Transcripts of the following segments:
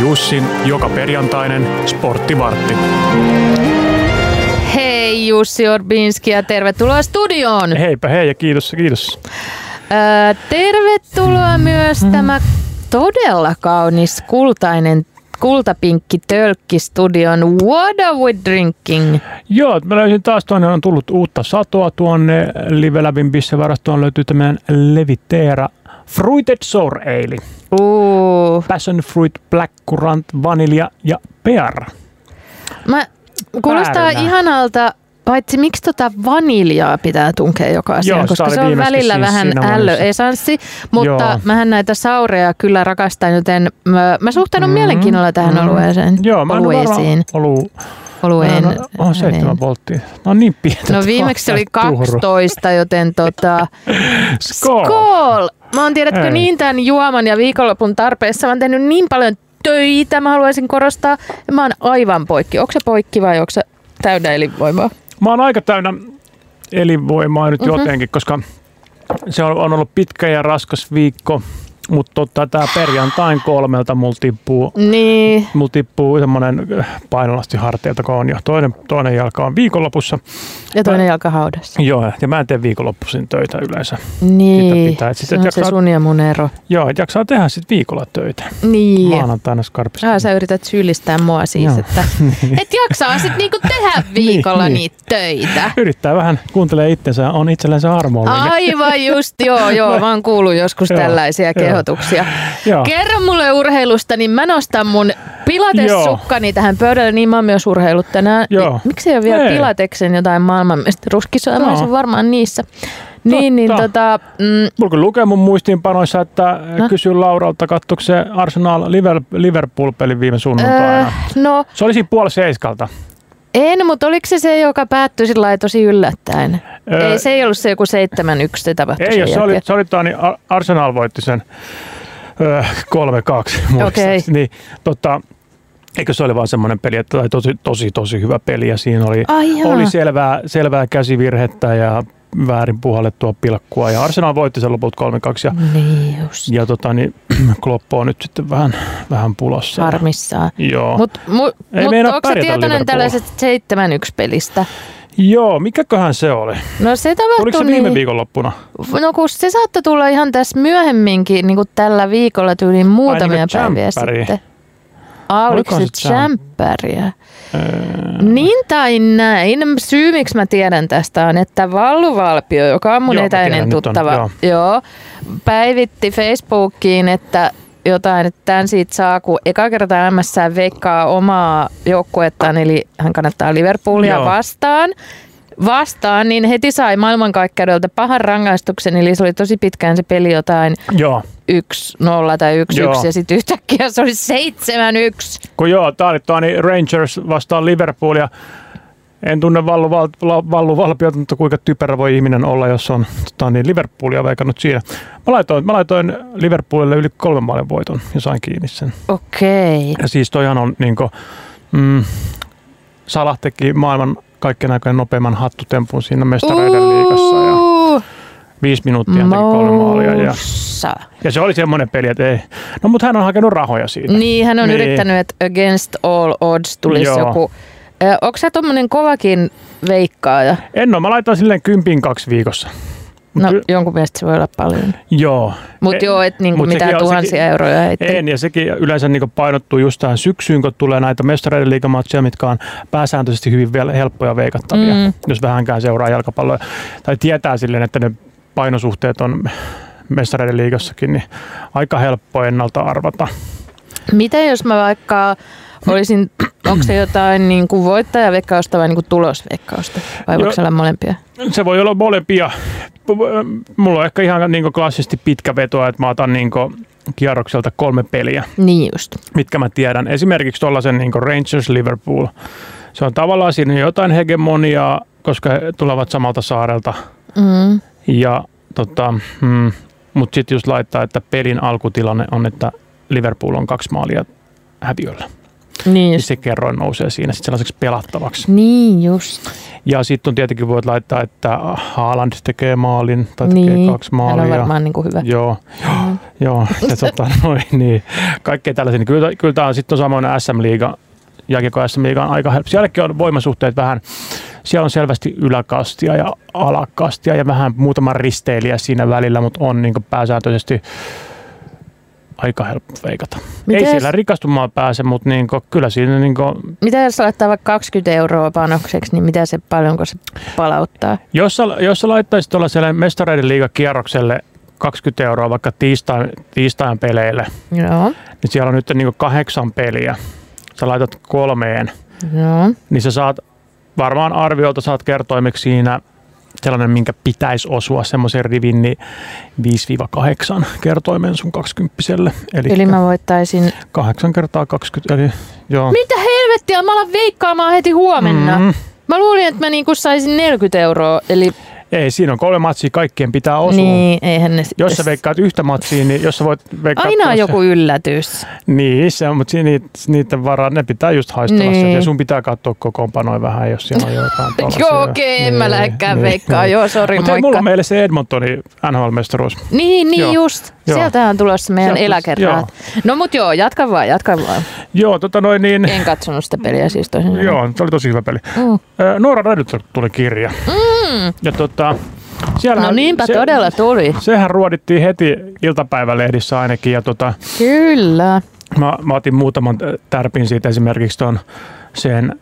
Jussin joka perjantainen sporttivartti. Hei Jussi Orbinski ja tervetuloa studioon. Heipä hei ja kiitos, kiitos. Öö, tervetuloa myös mm. tämä todella kaunis kultainen kultapinkki tölkki studion What are we drinking? Joo, mä löysin taas tuonne, on tullut uutta satoa tuonne Live Labin bissevarastoon löytyy tämmöinen Levitera Fruited Sour Ale. Uh. Passion fruit, black currant, vanilja ja pear. Mä kuulostaa Päärynä. ihanalta, paitsi miksi tota vaniljaa pitää tunkea joka asiaan, koska se on välillä siis vähän ällöesanssi, mutta Joo. mähän näitä saureja kyllä rakastan, joten mä, mä suhtaudun Mm, mielenkiinnolla tähän mm. olueeseen, Joo, mä en ole olueisiin, varmaan ollut, olueen. no, on seitsemän volttia. No niin pienet. No viimeksi se oli Tuhru. 12, joten tota... Skål! Skål! Mä oon tiedätkö Ei. niin tämän juoman ja viikonlopun tarpeessa. Mä oon tehnyt niin paljon töitä, mä haluaisin korostaa. Mä oon aivan poikki. Onko se poikki vai onko se täynnä elinvoimaa? Mä oon aika täynnä elinvoimaa nyt Mhm. mm-hmm. jotenkin, koska se on, on ollut pitkä ja raskas viikko, mutta tota, tämä perjantain kolmelta mulla tippuu, Niin. mulla tippuu semmoinen painolasti harteilta, kun on jo toinen, toinen jalka on viikonlopussa. Ja toinen jalka haudassa. Joo, ja mä en tee viikonloppuisin töitä yleensä. Niin. pitää, et Se sit, on et se jaksaa- sun ja mun ero. Joo, et jaksaa tehdä sitten viikolla töitä. Niin. Maanantaina skarpista. Ah, sä yrität syyllistää mua siis, Joo. että et jaksaa sit niinku tehdä viikolla Niin, niitä töitä. Yrittää vähän, kuuntelee itsensä, on itsellensä armollinen. Aivan just, joo, joo. Mä oon kuullut joskus tällaisia joo. Kehotuksia. Joo. Kerro mulle urheilusta, niin mä nostan mun pilatesukkani tähän pöydälle, niin mä oon myös urheilut tänään. Joo. Niin, miksi ei ole vielä Ei. pilateksen jotain maailmanmestaruuskisoja? Mä Joo. olisin varmaan niissä. Niin, niin tota, mm, Mulla kun lukee mun muistiinpanoissa, että No. kysy Lauralta, katsoiko se Arsenal Liver- Liverpool-pelin viime sunnuntaina. äh, no Se oli siinä puoli seiskalta. en, mutta oliko se se, joka päättyi sillä tosi yllättäen? Ei, se ei ollut se joku 7-1, se tapahtui Ei, jos se oli, se oli tuo, niin Ar- Arsenal voitti sen öö, 3-2 muistaakseni. Okei. Niin, tota, eikö se oli vaan semmoinen peli, että oli tosi, tosi, tosi hyvä peli ja siinä oli, Ai oli selvää, selvää käsivirhettä ja väärin puhallettua pilkkua ja Arsenal voitti sen lopulta 3-2 ja, Niin ja tota, niin, Kloppo on nyt sitten vähän, vähän pulassa. harmissaan. Joo. Mutta mut, Ei mut onko pärjätä tietoinen tällaiset 7-1 pelistä? Joo, mikäköhän se oli? No se tapahtui Oliko se niin, viime viikonloppuna? No kun se saattoi tulla ihan tässä myöhemminkin, niin kuin tällä viikolla tyyliin muutamia niinku päiviä jämppäri? sitten. Ah, oliko se jämppäriä? Öö, Niin tai näin. Syy, miksi mä tiedän tästä on, että Vallu Valpio, joka on mun Joo, etäinen tiedän, nyt on, tuttava, joo. joo, päivitti Facebookiin, että jotain, että tämän siitä saa, kun eka kertaa elämässään veikkaa omaa joukkuettaan, eli hän kannattaa Liverpoolia Joo. vastaan. Vastaan, niin heti sai maailmankaikkeudelta pahan rangaistuksen, eli se oli tosi pitkään se peli jotain joo. 1-0 tai 1-1, Joo. ja sitten yhtäkkiä se oli 7-1. Kun joo, tää oli tuo, niin Rangers vastaan Liverpool ja en tunne Vallu, Val, Val- Vallu Valpiota, mutta kuinka typerä voi ihminen olla, jos on tota, niin Liverpoolia veikannut siinä. Mä laitoin, mä laitoin Liverpoolille yli kolmen maalin voiton ja sain kiinni sen. Okei. Ja siis toihan on niin kuin, mm, Salah teki maailman kaikkien aikojen nopeimman hattutempun siinä mestareiden liigassa ja Uh, viisi minuuttia teki kolme maalia. Ja, ja se oli semmoinen peli, että ei. No mutta hän on hakenut rahoja siitä. Niin, hän on Niin. yrittänyt, että against all odds tulisi Joo. joku. Onko sä tommonen kovakin veikkaaja? En ole, mä laitoin silleen kympin kaksi viikossa. Mut No ky- jonkun mielestä se voi olla paljon. joo. Mutta E- joo, et niinku mut mitään tuhansia sekin- euroja heittele. En, ja sekin yleensä niin painottuu just tähän syksyyn, kun tulee näitä mestareiden liigamatseja, mitkä on pääsääntöisesti hyvin vielä helppoja veikattavia, Mm. jos vähänkään seuraa jalkapalloa. Tai tietää silleen, että ne painosuhteet on mestareiden liigassakin, niin aika helppo ennalta arvata. Mitä jos mä vaikka olisin, onko se jotain niin kuin voittajaveikkausta vai niin kuin tulosveikkausta? Vai voiko se olla molempia? Se voi olla molempia. Mulla on ehkä ihan niin klassisesti pitkä veto, että mä otan niin kierrokselta kolme peliä, Niin just. mitkä mä tiedän. Esimerkiksi tuollaisen niin Rangers Liverpool. Se on tavallaan siinä jotain hegemoniaa, koska he tulevat samalta saarelta. Mm. Ja tota, mm, mutta sitten just laittaa, että pelin alkutilanne on, että Liverpool on kaksi maalia häviöllä. Niin, niin just. se kerroin nousee siinä sitten sellaiseksi pelattavaksi. niin just. Ja sitten on tietenkin voit laittaa, että Haaland tekee maalin tai tekee Niin, kaksi hän maalia. on varmaan niin kuin hyvä. Joo, joo, joo. Ja tota, noin, niin, kaikkea tällaisia. Niin kyllä, kyllä tämä on sitten samoin SM-liiga, jääkiekko SM-liiga on aika helppo. Sielläkin on voimasuhteet vähän, siellä on selvästi yläkastia ja alakastia ja vähän muutama risteilijä siinä välillä, mutta on niin pääsääntöisesti aika helppo veikata. Miten Ei jos- siellä rikastumaan pääse, mutta niin kyllä siinä niin Mitä jos laittaa vaikka 20 euroa panokseksi, niin mitä se paljonko se palauttaa? Jos sä, jos sä laittaisit tuollaiselle mestareiden liigakierrokselle 20 euroa vaikka tiistain, tiistain peleille, Joo, niin siellä on nyt niin kahdeksan peliä. Sä laitat kolmeen, joo. niin sä saat varmaan arviolta saat kertoimeksi siinä sellainen, minkä pitäisi osua semmoisen rivin, niin 5-8 kertoimen sun 20 Eli, Eli mä voittaisin... 8 kertaa 20, eli joo. Mitä helvettiä, mä alan veikkaamaan heti huomenna. Mm, Mä luulin, että mä niinku saisin 40 euroa, eli ei, siinä on kolme matsia, kaikkien pitää osua. niin, eihän ne. Jos sä veikkaat yhtä matsia, niin jos sä voit veikkaa... Aina on joku yllätys. Niin, se on, mutta niitä, niiden varaa, ne pitää just haistella Niin. niin. ja sun pitää katsoa kokoonpanoja vähän, jos siellä on jotain. Joo, okei, en mä lähdekään veikkaa. Joo, sori, Mutta mulla on meille se Edmontonin NHL-mestaruus. Niin, niin Joo. just. Joo. Sieltähän on tulossa meidän Sieltä- eläkerahat. No mut joo, jatka vaan, jatka vaan. Joo, tota noin niin, En katsonut sitä peliä siis toisin sanoen. joo, se oli tosi hyvä peli. Mm. Noora Rädyt tuli kirja. Mm. Ja tota, siellä, No niinpä todella tuli. Sehän ruodittiin heti iltapäivälehdissä ainakin ja tota, Kyllä. mä, mä otin muutaman tärpin siitä esimerkiksi ton sen,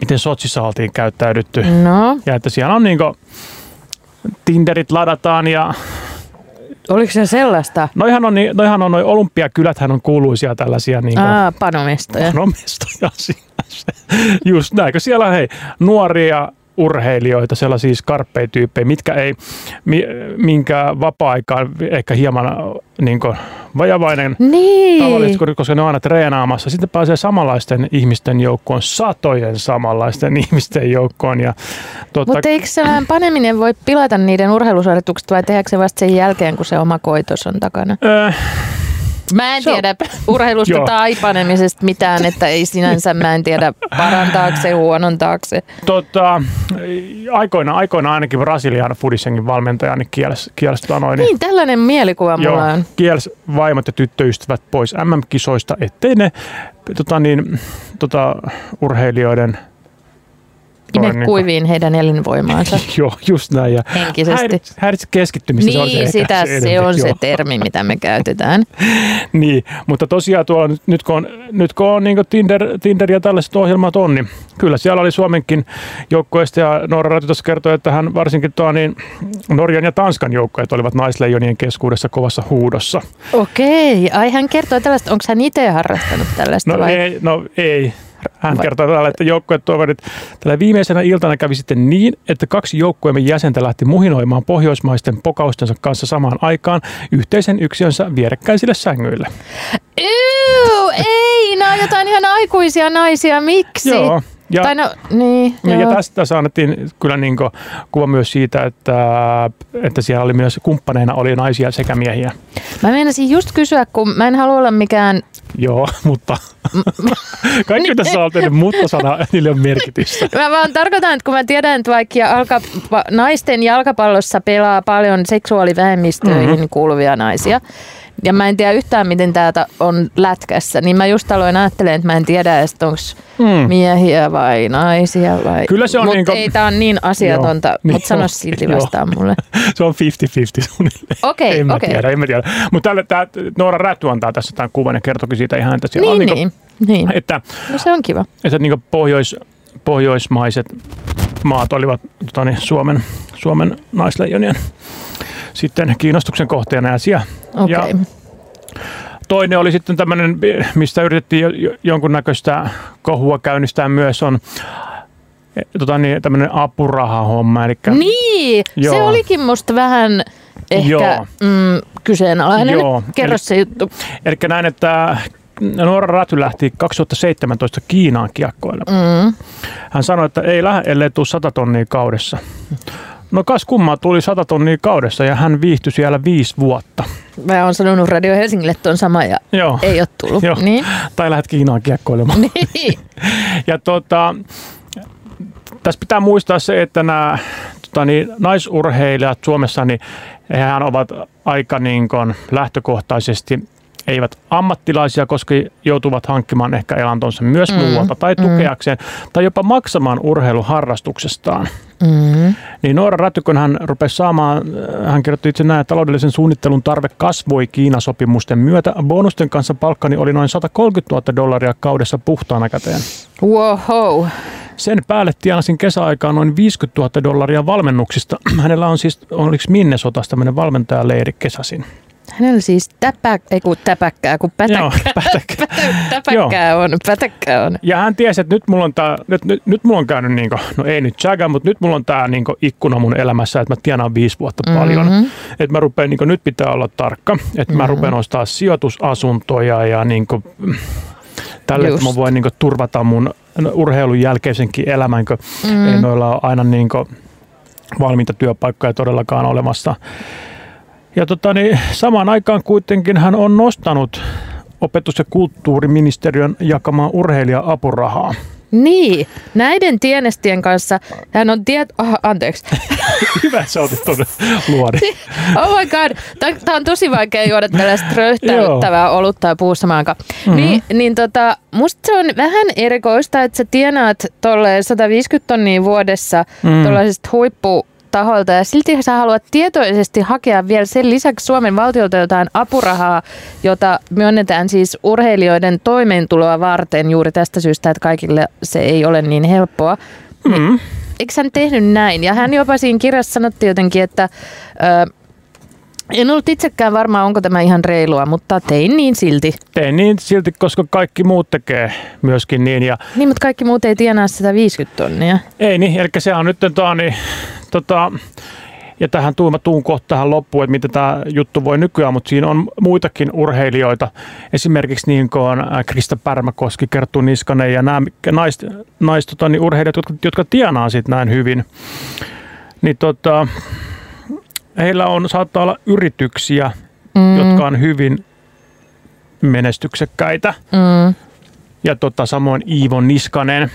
miten Sotsissa oltiin käyttäydytty. No, Ja että siellä on niinku Tinderit ladataan ja oliko se sellaista? noihan on, noihan on noi olympiakyläthän on kuuluisia tällaisia niinku Aa, panomestoja. nomestoja sinänsä. Just näin, kun siellä on hei, nuoria urheilijoita, sellaisia skarppei-tyyppejä, mitkä ei, mi, minkä vapaa-aikaan ehkä hieman niin vajavainen Niin. tavallisesti, koska ne on aina treenaamassa. Sitten pääsee samanlaisten ihmisten joukkoon, satojen samanlaisten ihmisten joukkoon. Ja, tota, Mutta eikö sellainen paneminen voi pilata niiden urheilusuoritukset vai tehdäänkö se vasta sen jälkeen, kun se oma koitos on takana? äh, Mä en tiedä urheilusta Joo. tai panemisesta mitään, että ei sinänsä mä en tiedä parantaako se, huonontaako se. tota, aikoina, aikoina ainakin Brasilian Fudisenkin valmentaja niin kielsi, kielsi tota noin, Niin, tällainen mielikuva Joo, mulla on. kielsi vaimot ja tyttöystävät pois MM-kisoista, ettei ne tota niin, tota, urheilijoiden... Ime niinku- kuiviin heidän elinvoimaansa Joo, just näin. Ja henkisesti. häiritse, häiritse keskittymistä. se on se Niin, ehkä sitä, se on se termi, mitä me käytetään. Niin, mutta tosiaan tuolla nyt, nyt kun on, nyt kun on niin Tinder, Tinder ja tällaiset ohjelmat on, niin kyllä siellä oli Suomenkin joukkueesta ja Noora tuossa kertoi, että hän varsinkin tuo, niin Norjan ja Tanskan joukkueet olivat naisleijonien keskuudessa kovassa huudossa. Okei, ai hän kertoo tällaista, onko hän itse harrastanut tällaista No vai? ei, no ei. Hän kertoi tällä, että joukkuetoverit tällä viimeisenä iltana kävi sitten niin, että kaksi joukkueemme jäsentä lähti muhinoimaan pohjoismaisten pokaustensa kanssa samaan aikaan yhteisen yksiönsä vierekkäisille sängyille. Ew, ei, nämä on jotain ihan aikuisia naisia, miksi? Joo. Ja, Tai no, niin, ja joo. tästä saanettiin kyllä niin kuva myös siitä, että, että siellä oli myös kumppaneina oli naisia sekä miehiä. Mä meinasin just kysyä, kun mä en halua olla mikään, Joo, mutta kaikki mitä sä olet tehnyt mutta-sana, niille on merkitystä. mä vaan tarkoitan, että kun mä tiedän, että vaikka jalka, naisten jalkapallossa pelaa paljon seksuaalivähemmistöihin Mhm. mm-hmm. kuuluvia naisia, ja mä en tiedä yhtään, miten täältä on lätkässä, niin mä just aloin ajattelemaan, että mä en tiedä, että onko Mm. miehiä vai naisia vai... Kyllä se on Mut niinku- ei tää on niin asiatonta, Joo, mutta niin sano on. silti Joo. vastaan mulle. Se on 50-50 suunnilleen. Okei, en mä okei. tiedä, en mä tiedä. Mutta tämä Noora Räty antaa tässä tämän kuvan ja kertokin siitä ihan, että siellä on Niin, niinku, niin, niin. että, No se on kiva. että niinku pohjois, pohjoismaiset maat olivat tota niin, Suomen, Suomen naisleijonien sitten kiinnostuksen kohteena siellä. Okei. Ja toinen oli sitten tämmöinen, mistä yritettiin jo, jo, jonkunnäköistä kohua käynnistää myös, on eh, tota niin, tämmöinen apurahahomma. Eli Niin, Joo. se olikin musta vähän ehkä Joo. mm, kyseenalainen. Joo, Kerro eli- se juttu. Eli näin, että Noora Räty lähti 2017 Kiinaan kiekkoille. Mm. Hän sanoi, että ei lähde, ellei tule 100 tonnia kaudessa. No kas kummaa, tuli 100 tonnia kaudessa ja hän viihtyi siellä viisi vuotta. Mä oon sanonut Radio Helsingille tuon sama ja Joo. ei ole tullut. Joo. Niin. Tai lähdet Kiinaan kiekkoilemaan. niin. Ja tota, tässä pitää muistaa se, että nämä tota, niin, naisurheilijat Suomessa, niin hehän ovat aika niin kuin, lähtökohtaisesti eivät ammattilaisia, koska joutuvat hankkimaan ehkä elantonsa myös mm, muualta tai tukeakseen tai jopa maksamaan urheiluharrastuksestaan. Mm. Niin Noora Rätykön hän rupesi saamaan, hän kirjoitti itse näin, että taloudellisen suunnittelun tarve kasvoi Kiinasopimusten myötä. Bonusten kanssa palkkani oli noin 130 000 dollaria kaudessa puhtaana käteen. Wow. Sen päälle tienasin kesäaikaan noin 50 000 dollaria valmennuksista. Hänellä on siis, oliko Minnesotassa tämmöinen valmentajaleiri kesäsin. Hänellä siis täpä, ei kun täpäkkää, kun pätäkkää. Joo, pätäkkää. täpäkkää on, pätäkkää on. Ja hän tiesi, että nyt mulla on, tää, nyt, nyt, nyt mulla on käynyt, niinku, no ei nyt chaga, mutta nyt mulla on tämä niinku ikkuna mun elämässä, että mä tienaan viisi vuotta Mhm. paljon. Mm-hmm. Että mä rupean, niinku, nyt pitää olla tarkka, että mm-hmm. mä rupean ostaa sijoitusasuntoja ja niinku, tälle, että mä voin niinku, turvata mun urheilun jälkeisenkin elämän, kun Mhm. mm-hmm. ei noilla ole aina niinku, valmiita työpaikkoja todellakaan olemassa. Ja tota, niin, samaan aikaan kuitenkin hän on nostanut opetus- ja kulttuuriministeriön jakamaa urheilija-apurahaa. Niin, näiden tienestien kanssa hän on tiet... Oh, anteeksi. Hyvä, sä otit tuonne luodi. Oh my god, tämä on tosi vaikea juoda tällaista röyhtäyttävää olutta ja puussa maanka. Mm-hmm. Niin, niin tota, musta se on vähän erikoista, että sä tienaat tolle 150 tonnia vuodessa mm. tuollaisesta huippu taholta ja silti sä haluat tietoisesti hakea vielä sen lisäksi Suomen valtiolta jotain apurahaa, jota myönnetään siis urheilijoiden toimeentuloa varten juuri tästä syystä, että kaikille se ei ole niin helppoa. Mm. Eikö hän tehnyt näin? Ja hän jopa siinä kirjassa sanottiin jotenkin, että ö, en ollut itsekään varma, onko tämä ihan reilua, mutta tein niin silti. Tein niin silti, koska kaikki muut tekee myöskin niin. Ja Niin, mutta kaikki muut ei tienaa sitä 50 tonnia. ei niin, eli se on nyt tota, niin, tota, ja tähän tuun, mä tuun kohta tähän loppuun, että miten tämä juttu voi nykyään, mutta siinä on muitakin urheilijoita. Esimerkiksi niin kuin on äh, Krista Pärmäkoski, Kerttu Niskanen ja nämä naist, naist, tota, niin urheilijat, jotka, jotka tienaa sit näin hyvin. Niin tota, heillä on, saattaa olla yrityksiä, mm. jotka on hyvin menestyksekkäitä. Mm. Ja tota, samoin Iivo Niskanen,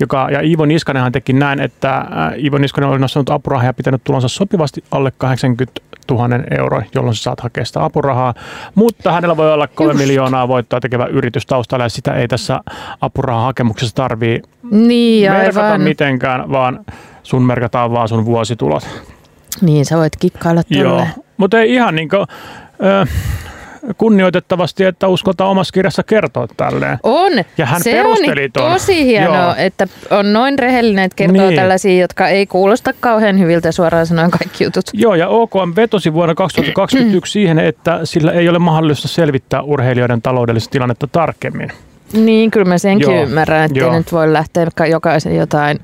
joka, ja Iivo Niskanenhan teki näin, että äh, Iivo Niskanen oli nostanut apurahaa ja pitänyt tulonsa sopivasti alle 80 000 euroa, jolloin sä saat hakea sitä apurahaa. Mutta hänellä voi olla kolme miljoonaa voittoa tekevä yritys taustalla ja sitä ei tässä apurahahakemuksessa tarvii Niin, merkata aivan. mitenkään, vaan sun merkataan vaan sun vuositulot. Niin, sä voit kikkailla Joo, tuolle. mutta ei ihan niin kuin, ö, kunnioitettavasti, että uskaltaa omassa kirjassa kertoa tälleen. On. Ja hän se perusteli on ton. tosi hienoa, Joo. että on noin rehellinen, että kertoo Niin. tällaisia, jotka ei kuulosta kauhean hyviltä suoraan sanoen kaikki jutut. Joo, ja OKM vetosi vuonna 2021 siihen, että sillä ei ole mahdollista selvittää urheilijoiden taloudellista tilannetta tarkemmin. Niin, kyllä mä senkin Joo, ymmärrän, että nyt voi lähteä ka- jokaisen jotain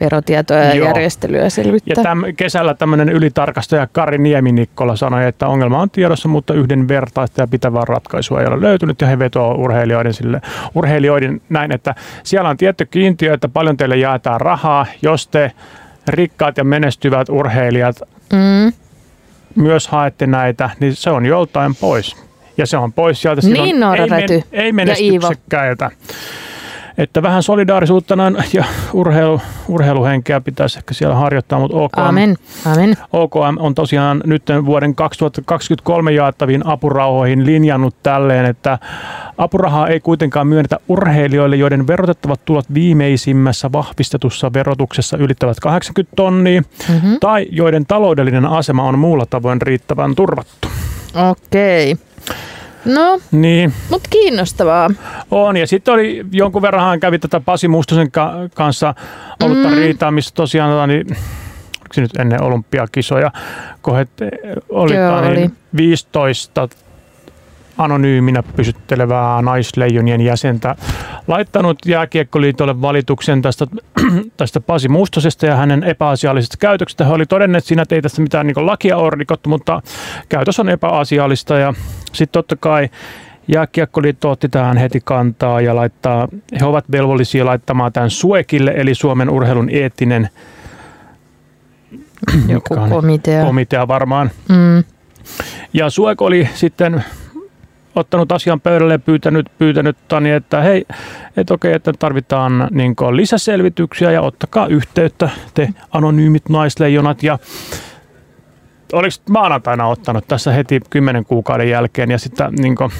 verotietoja ja Joo. järjestelyä Ja selvittää. täm, kesällä tämmöinen ylitarkastaja Kari Niemi-Nikkola sanoi, että ongelma on tiedossa, mutta yhden vertaista ja pitävää ratkaisua ei ole löytynyt. Ja he vetoaa urheilijoiden, sille, urheilijoiden näin, että siellä on tietty kiintiö, että paljon teille jaetaan rahaa, jos te rikkaat ja menestyvät urheilijat Mm. myös haette näitä, niin se on joltain pois. Ja se on pois sieltä Niin, silloin ei, Räty ei ja menestyksekkäiltä. Että vähän solidaarisuutta näin ja urheilu, urheiluhenkeä pitäisi ehkä siellä harjoittaa, mutta OKM, Amen, amen. OKM on tosiaan nyt vuoden 2023 jaettaviin apurauhoihin linjannut tälleen, että apurahaa ei kuitenkaan myönnetä urheilijoille, joiden verotettavat tulot viimeisimmässä vahvistetussa verotuksessa ylittävät 80 tonnia, Mm-hmm. tai joiden taloudellinen asema on muulla tavoin riittävän turvattu. Okei. No, Niin, mutta kiinnostavaa. on. Ja sitten oli jonkun verran hän kävi tätä Pasi Mustosen ka- kanssa ollutta mm. riitaa, missä tosiaan tota, niin, nyt ennen olympiakisoja, kun he te- oli, Joo, tota, oli. niin, 15 anonyyminä pysyttelevää naisleijonien jäsentä laittanut Jääkiekkoliitolle valituksen tästä, tästä Pasi Mustosesta ja hänen epäasiallisesta käytöksestä. He oli todenneet siinä, että ei tästä mitään niin lakia ole rikottu, mutta käytös on epäasiallista ja sitten totta kai Jääkiekkoliitto otti tähän heti kantaa ja laittaa, he ovat velvollisia laittamaan tämän SUEKille, eli Suomen urheilun eettinen Joku komitea. komitea varmaan. Mm. Ja Suek oli sitten ottanut asian pöydälle ja pyytänyt, pyytänyt Tani, että hei, että okei, että tarvitaan niin lisäselvityksiä ja ottakaa yhteyttä te anonyymit naisleijonat ja oliko maanantaina ottanut tässä heti kymmenen kuukauden jälkeen ja sitten niin kuin,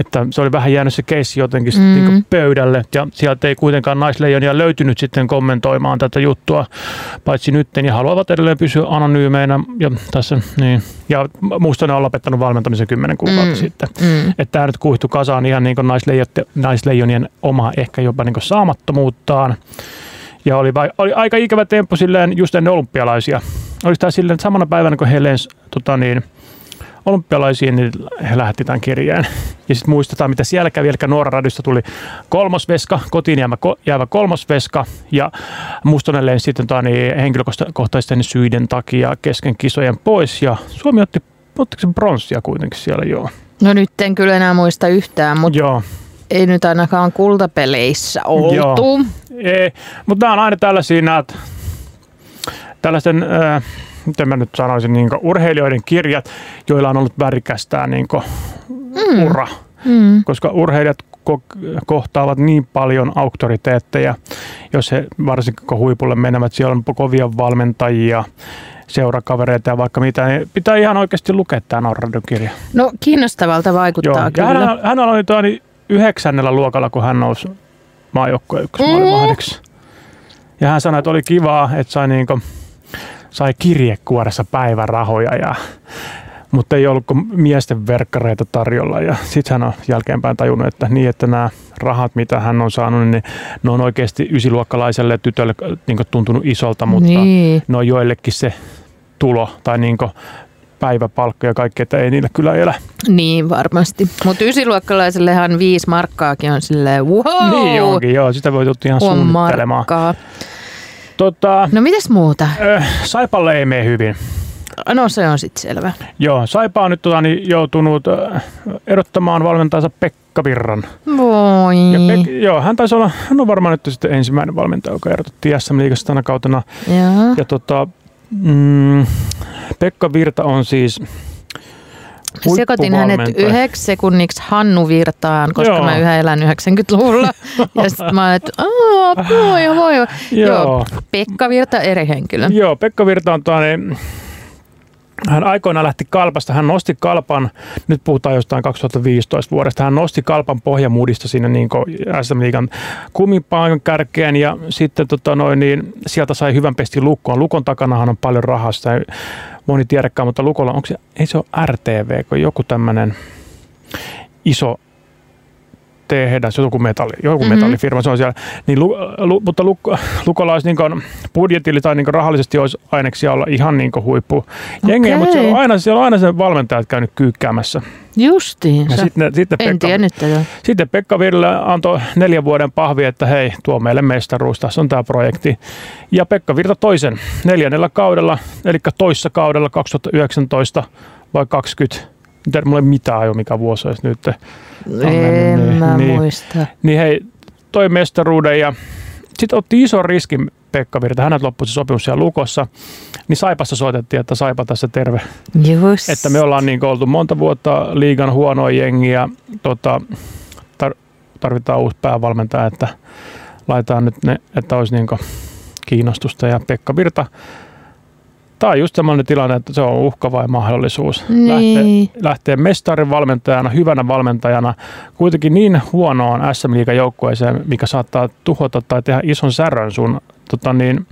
että se oli vähän jäänyt se keissi jotenkin mm. niin pöydälle ja sieltä ei kuitenkaan naisleijonia löytynyt sitten kommentoimaan tätä juttua, paitsi nytten ja haluavat edelleen pysyä anonyymeinä ja tässä niin. Ja muista ne on lopettanut valmentamisen kymmenen kuukautta mm. sitten. Mm. Että tämä nyt kuihtu kasaan ihan niin naisleijonien oma ehkä jopa niin saamattomuuttaan. Ja oli, oli aika ikävä temppu silleen just ennen olympialaisia. Olisi tämä silleen, että samana päivänä kun he lensi tota niin, olympialaisiin, niin he lähetti tämän kirjeen. Ja sitten muistetaan, mitä siellä kävi. Eli Nuora Radista tuli kolmosveska, kotiin jäävä, jäävä kolmosveska. Ja Mustonen lensi sitten tota, niin, henkilökohtaisten syiden takia kesken kisojen pois. Ja Suomi otti, ottiko se bronssia kuitenkin siellä, joo. No nyt en kyllä enää muista yhtään, mutta joo. ei nyt ainakaan kultapeleissä oltu. Joo. Ei, mutta nämä on aina tällaisia, näet, tällaisten... Äh, miten mä nyt sanoisin, niin urheilijoiden kirjat, joilla on ollut värikästään niin mm. ura. Mm. Koska urheilijat ko- kohtaavat niin paljon auktoriteetteja, jos he varsinkin kun huipulle menevät, siellä on kovia valmentajia, seurakavereita ja vaikka mitä, niin pitää ihan oikeasti lukea tämä Norradon kirja. No kiinnostavalta vaikuttaa Joo. kyllä. hän, hän oli tuo niin yhdeksännellä luokalla, kun hän nousi maajoukkueen ykkösmaalivahdeksi. Mm. Ja hän sanoi, että oli kivaa, että sai niin kuin, sai kirjekuoressa päivärahoja ja mutta ei ollut miesten verkkareita tarjolla. Ja sitten hän on jälkeenpäin tajunnut, että niin, että nämä rahat, mitä hän on saanut, niin ne on oikeasti ysiluokkalaiselle tytölle niin tuntunut isolta, mutta niin. ne on joillekin se tulo tai niin päiväpalkka ja kaikki, että ei niillä kyllä elä. Niin varmasti. Mutta ysiluokkalaisellehan viisi markkaakin on silleen wow. Niin onkin, joo. Sitä voi ihan suunnittelemaan. Markkaa. Tota, no mitäs muuta? Äh, Saipalle ei mene hyvin. No se on sitten selvä. Joo, Saipa on nyt tota, niin, joutunut äh, erottamaan valmentajansa Pekka Virran. Voi. Ja Pek- joo, hän taisi olla, hän on varmaan nyt sitten ensimmäinen valmentaja, joka erotettiin SM Liigasta tänä kautena. Ja, ja tota, mm, Pekka Virta on siis Sekoitin hänet yhdeksi sekunniksi Hannu Virtaan, koska Joo. mä yhä elän 90-luvulla. ja sitten mä että voi, voi, voi. Joo. Joo. Pekka Virta eri henkilö. Joo, Pekka Virta on tuonne, hän aikoinaan lähti Kalpasta, hän nosti Kalpan, nyt puhutaan jostain 2015 vuodesta, hän nosti Kalpan pohjamudista sinne niin SM Liigan kumipaikan kärkeen ja sitten tota noin, niin sieltä sai hyvän pestin lukkoon. Lukon takanahan on paljon rahasta moni tiedäkään, mutta Lukolla, onko se, ei se ole RTV, kun joku tämmöinen iso tehdas, joku, metalli, joku mm-hmm. metallifirma, se on siellä. Niin, lu, lu, mutta lu, Lukolla olisi niin budjetilla tai niin rahallisesti olisi aineksia olla ihan niin huippu jengiä, okay. mutta siellä on, aina, siellä on aina sen valmentajat käynyt kyykkäämässä. Justiin. sitten, sitten, Pekka, sitten Pekka Virle antoi neljän vuoden pahvi, että hei, tuo meille mestaruus, tässä on tämä projekti. Ja Pekka Virta toisen neljännellä kaudella, eli toissa kaudella 2019 vai 20, en tiedä mulle mitään jo mikä vuosi olisi nyt. En mennyt, niin, mä niin, muista. Niin hei, toi mestaruuden ja sitten otti ison riskin Pekka Virta. Hänet loppui se sopimus siellä Lukossa. Niin Saipassa soitettiin, että Saipa tässä terve. Just. Että me ollaan niin oltu monta vuotta liigan huonoa jengiä. Tota, tar- tarvitaan uusi päävalmentaja, että laitetaan nyt ne, että olisi niin kiinnostusta. Ja Pekka Virta Tämä on just sellainen tilanne, että se on uhka vai mahdollisuus. Niin. Lähtee, lähtee mestarin valmentajana, hyvänä valmentajana, kuitenkin niin huonoon SM joukkueeseen, mikä saattaa tuhota tai tehdä ison särön sun tota niin,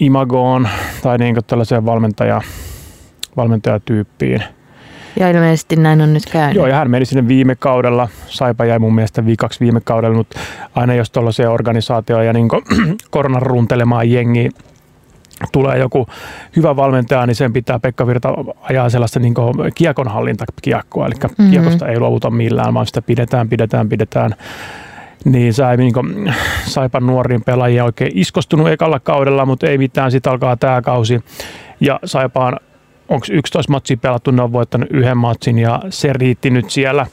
imagoon tai niin tällaiseen valmentaja, valmentajatyyppiin. Ja ilmeisesti näin on nyt käynyt. Joo, ja hän meni sinne viime kaudella. Saipa jäi mun mielestä viikaksi viime kaudella, mutta aina jos tuollaisia organisaatioja ja niin koronan runtelemaan jengiä tulee joku hyvä valmentaja, niin sen pitää Pekka Virta ajaa sellaista niin kiekonhallintakiekkoa, eli mm-hmm. kiekosta ei luovuta millään, vaan sitä pidetään, pidetään, pidetään. Niin sä niin kuin, Saipan nuoriin pelaajia oikein iskostunut ekalla kaudella, mutta ei mitään, sitten alkaa tämä kausi. Ja Saipaan onko 11 matsia pelattu, ne on voittanut yhden matsin ja se riitti nyt siellä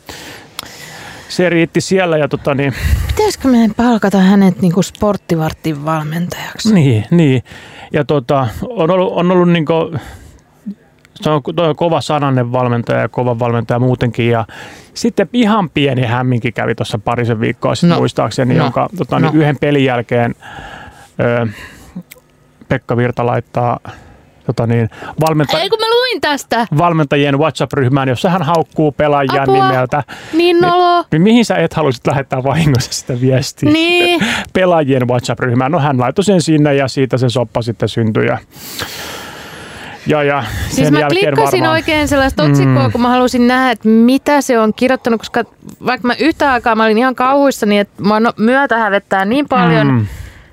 se riitti siellä. Ja tota, niin, Pitäisikö meidän palkata hänet niin kuin sporttivartin valmentajaksi? Niin, niin. Ja tota, on ollut, on ollut niin kuin, se on, toi on kova sananen valmentaja ja kova valmentaja muutenkin. Ja sitten ihan pieni hämminkin kävi tuossa parisen viikkoa sitten no. muistaakseni, no. jonka tota, no. yhden pelin jälkeen ö, Pekka Virta laittaa tota niin, valmenta- Ei kun mä luin tästä. valmentajien WhatsApp-ryhmään, jossa hän haukkuu pelaajan Apua. nimeltä. Niin nolo. Niin, niin mihin sä et halusit lähettää vahingossa sitä viestiä? Niin. pelaajien WhatsApp-ryhmään. No hän laittoi sen sinne ja siitä se soppa sitten syntyi. Ja, ja siis mä klikkasin varmaan... oikein sellaista otsikkoa, mm. kun mä halusin nähdä, että mitä se on kirjoittanut, koska vaikka mä yhtä aikaa mä olin ihan kauhuissani, että mä no, myötä hävettää niin paljon. Mm.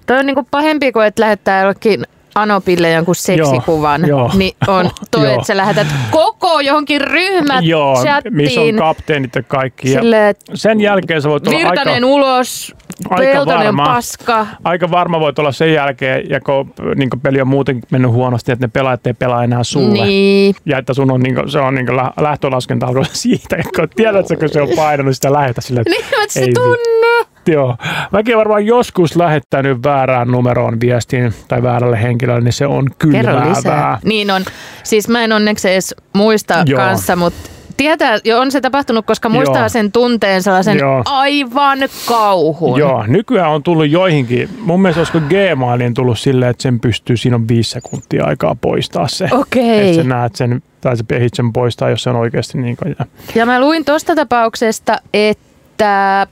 Toi on niinku pahempi kuin, että lähettää jollekin Anopille jonkun seksikuvan, joo, joo. niin on toi, että sä lähetät koko johonkin ryhmät Joo, chattiin. missä on kapteenit ja kaikki. Sille, ja sen jälkeen sä voit olla Virtanen aika, ulos, aika varma, paska. Aika varma voit olla sen jälkeen, ja kun niin peli on muutenkin mennyt huonosti, että ne pelaajat ei pelaa enää sulle. Niin. Ja että sun on, niin kuin, se on niin lähtölaskenta siitä, kun tiedät, kun se on painanut sitä lähetä sille. Niin, että se tunne. Joo. Mäkin varmaan joskus lähettänyt väärään numeroon viestin tai väärälle henkilölle, niin se on kylmäävää. Niin on. Siis mä en onneksi edes muista Joo. kanssa, mutta tietää, jo on se tapahtunut, koska muistaa Joo. sen tunteen sellaisen Joo. aivan kauhun. Joo, nykyään on tullut joihinkin. Mun mielestä olisiko Gmailin tullut silleen, että sen pystyy, siinä on viisi sekuntia aikaa poistaa se. Okei. Okay. Että sä näet sen, tai sä ehdit sen poistaa, jos se on oikeasti niin kuin. Ja mä luin tuosta tapauksesta, että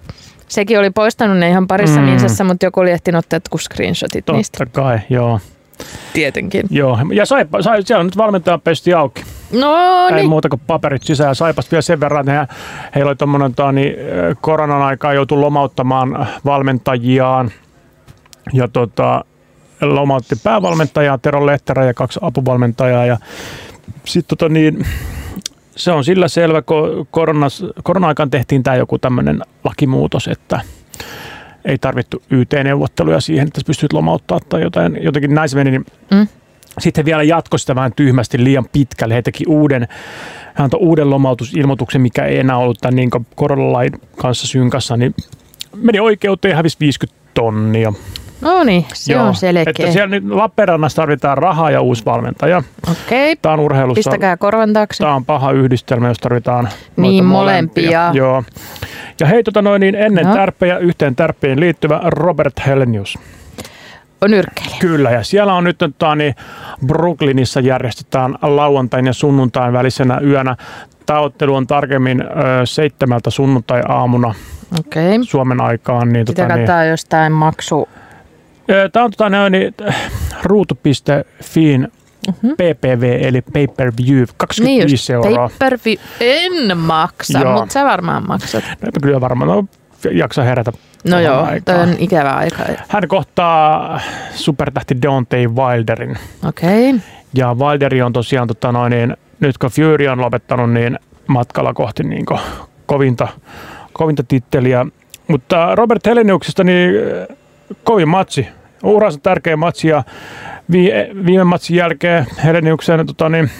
Sekin oli poistanut ne ihan parissa mm. ninsassa, mutta joku oli ehtinyt ottaa jotkut screenshotit Totta niistä. Totta kai, joo. Tietenkin. Joo, ja saipa, sai, siellä on nyt valmentaja pesti auki. No Ei niin. muuta kuin paperit sisään. Saipas vielä sen verran, että heillä oli tuommoinen niin, koronan aikaa joutu lomauttamaan valmentajiaan. Ja tota, lomautti päävalmentajaa Tero Lehterä ja kaksi apuvalmentajaa. Ja sitten tota, niin, se on sillä selvä, kun koronas, korona-aikaan tehtiin tämä joku tämmöinen lakimuutos, että ei tarvittu YT-neuvotteluja siihen, että pystyt lomauttaa tai jotain, jotenkin näin se meni, niin mm. Sitten vielä jatkoi sitä vähän tyhmästi liian pitkälle. He teki uuden, hän antoi uuden lomautusilmoituksen, mikä ei enää ollut tämän niin koronalain kanssa synkassa, niin meni oikeuteen ja hävisi 50 tonnia. No niin, se Joo, on selkeä. Että siellä nyt Lappeenrannassa tarvitaan rahaa ja uusi valmentaja. Okei. Tämä on urheilussa. Pistäkää korvan taakse. Tämä on paha yhdistelmä, jos tarvitaan niin, molempia. molempia. Joo. Ja hei, tota noin, niin ennen no. tärppejä, yhteen tärppeen liittyvä Robert Helenius. On nyrkkeilijä. Kyllä, ja siellä on nyt tota, niin Brooklynissa järjestetään lauantain ja sunnuntain välisenä yönä. Tämä ottelu on tarkemmin ö, seitsemältä sunnuntai-aamuna okay. Suomen aikaan. Niin, tota, niin, jostain maksu Tämä on tota, niin, ruutu.fiin Mm-hmm. PPV eli pay per view, 25 niin just, euroa. Pay per view. En maksa, mutta sä varmaan maksat. No, kyllä varmaan, no, jaksa herätä. No joo, toi on ikävä aika. Hän kohtaa supertähti Deontay Wilderin. Okei. Okay. Ja Wilderi on tosiaan, tota noin, niin, nyt kun Fury on lopettanut, niin matkalla kohti niin kovinta, kovinta titteliä. Mutta Robert Heleniuksesta, niin kovin matsi uransa tärkeä matsi ja viime matsin jälkeen Heleniuksen, tota niin,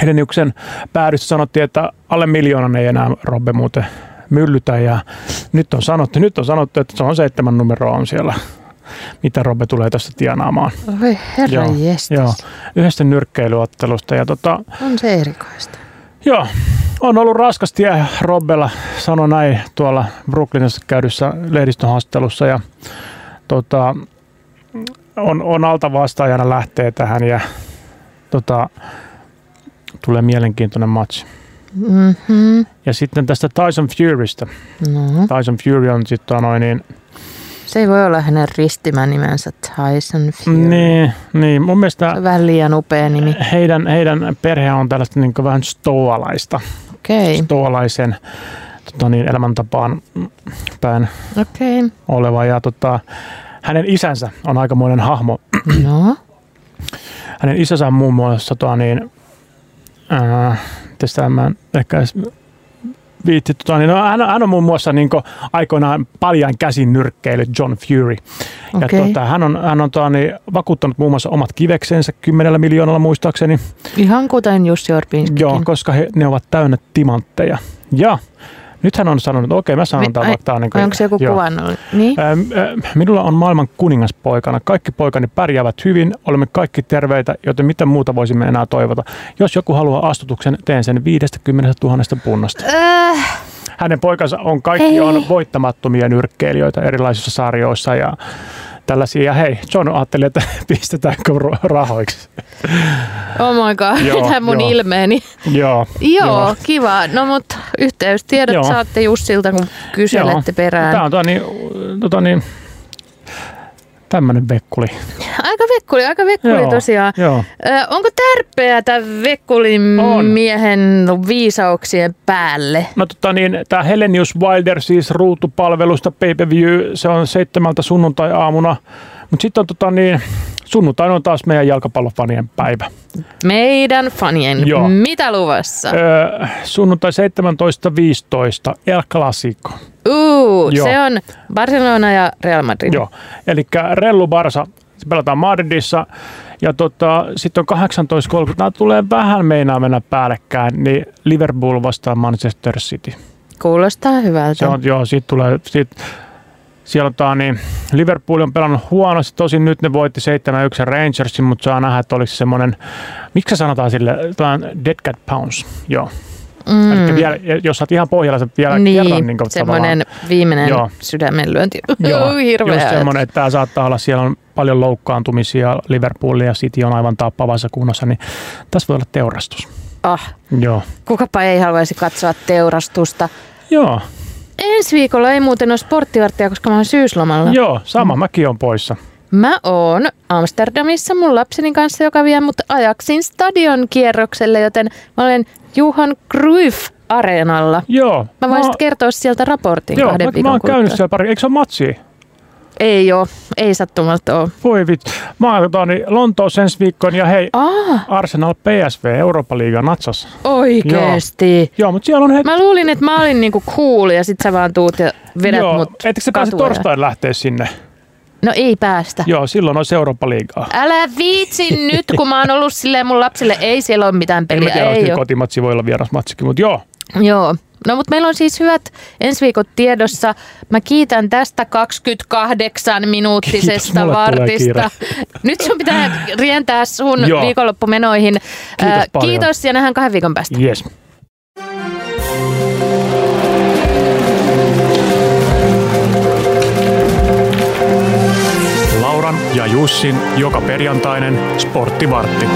Heleniuksen päädyssä sanottiin, että alle miljoonan ei enää Robbe muuten myllytä ja nyt on sanottu, nyt on sanottu että se on seitsemän numeroa on siellä mitä Robbe tulee tässä tienaamaan. Oi herra joo, joo, yhdestä nyrkkeilyottelusta. Ja tota, on se erikoista. Joo, on ollut raskas tie Robbella, sano näin tuolla Brooklynissa käydyssä lehdistöhaastattelussa ja tota, on, on alta vastaajana lähtee tähän ja tota, tulee mielenkiintoinen match. Mm-hmm. Ja sitten tästä Tyson Furystä. No. Tyson Fury on sitten noin niin... Se ei voi olla hänen ristimän nimensä Tyson Fury. Niin, niin mun mielestä... Se on vähän liian upea nimi. Heidän, heidän perhe on tällaista niin vähän stoalaista. Okei. Okay. Stoalaisen tota niin, elämäntapaan päin okay. oleva. Ja tota, hänen isänsä on aikamoinen hahmo. No. Hänen isänsä on muun muassa tota, niin, ää, tästä mä ehkä viitti, tota, niin, no, hän, hän, on muun muassa niin kuin, aikoinaan paljon käsin nyrkkeily John Fury. Okay. Ja, tota, hän on, hän on tota, niin, vakuuttanut muun muassa omat kiveksensä kymmenellä miljoonalla muistaakseni. Ihan kuten Jussi Orpinskikin. Joo, koska he, ne ovat täynnä timantteja. Ja Nyt hän on sanonut, että okei, mä sanon tämän vaikka. Niin onko se joku kuvannut? Niin? Minulla on maailman kuningaspoikana. Kaikki poikani pärjäävät hyvin, olemme kaikki terveitä, joten mitä muuta voisimme enää toivota. Jos joku haluaa astutuksen, teen sen 50 000 punnasta. Äh. Hänen poikansa on kaikki on voittamattomia nyrkkeilijöitä erilaisissa sarjoissa ja tällaisia. Ja hei, John ajatteli, että pistetäänkö rahoiksi. Oh my god, joo, mun joo. ilmeeni. Joo, joo, joo, kiva. No mutta yhteystiedot joo. saatte Jussilta, kun kyselette joo. perään. Tämä on tota niin, tota niin, tämmöinen vekkuli. Aika vekkuli, aika vekkuli joo, tosiaan. Joo. Ö, onko tärpeä tämän vekkulin on. miehen viisauksien päälle? No tota niin, tämä Helenius Wilder siis ruutupalvelusta pay per view, se on seitsemältä sunnuntai-aamuna. Mutta sitten on tota niin, sunnuntai on taas meidän jalkapallofanien päivä. Meidän fanien. Joo. Mitä luvassa? Öö, sunnuntai 17.15 El Clasico. Uh, se on Barcelona ja Real Madrid. Joo, eli Rellu Barsa, se pelataan Madridissa ja tota, sitten on 18.30, nämä tulee vähän meinaa mennä päällekkäin, niin Liverpool vastaa Manchester City. Kuulostaa hyvältä. Se on, joo, siitä tulee, siitä, siellä on, niin Liverpool on pelannut huonosti, tosin nyt ne voitti 7-1 Rangersin, mutta saa nähdä, että oliko se semmoinen, miksi sanotaan sille, dead cat pounce, joo. Mm. Eli vielä, jos olet ihan pohjalla, se vielä niin, kerran. Niin semmoinen viimeinen joo. sydämenlyönti. Joo, hirveä. Just semmoinen, että tämä saattaa olla, siellä on paljon loukkaantumisia, Liverpool ja City on aivan tappavassa kunnossa, niin tässä voi olla teurastus. Ah, joo. kukapa ei haluaisi katsoa teurastusta. Joo. Ensi viikolla ei muuten ole sporttivarttia, koska mä oon syyslomalla. Joo, sama, mm. mäkin on poissa. Mä oon Amsterdamissa mun lapseni kanssa, joka vie mut ajaksin stadion kierrokselle, joten mä olen Juhan Cruyff areenalla. Joo. Mä voisin mä... kertoa sieltä raportin Joo, kahden mä, viikon mä oon kuluttua. käynyt siellä pari. Eikö se ole matsi? Ei oo, ei sattumalta oo. Voi vittu. Mä oon tota, niin Lontoossa ensi viikkoon ja hei, ah. Arsenal PSV Eurooppa-liiga natsas. Oikeesti? Joo, Joo mutta siellä on he... Mä luulin, että mä olin niinku cool ja sit sä vaan tuut ja vedät Joo. mut Ettekö sä pääse torstain lähteä sinne? No ei päästä. Joo, silloin on Eurooppa-liigaa. Älä viitsi nyt, kun mä oon ollut silleen mun lapsille, ei siellä ole mitään peliä. En tiedä, ei kotimatsi voi olla vierasmatsikin, mutta joo. Joo. No mutta meillä on siis hyvät ensi viikot tiedossa. Mä kiitän tästä 28 minuuttisesta Kiitos, vartista. Nyt sun pitää rientää sun Joo. viikonloppumenoihin. Kiitos, äh, Kiitos ja nähdään kahden viikon päästä. Yes. Lauran ja Jussin joka perjantainen sporttivartti.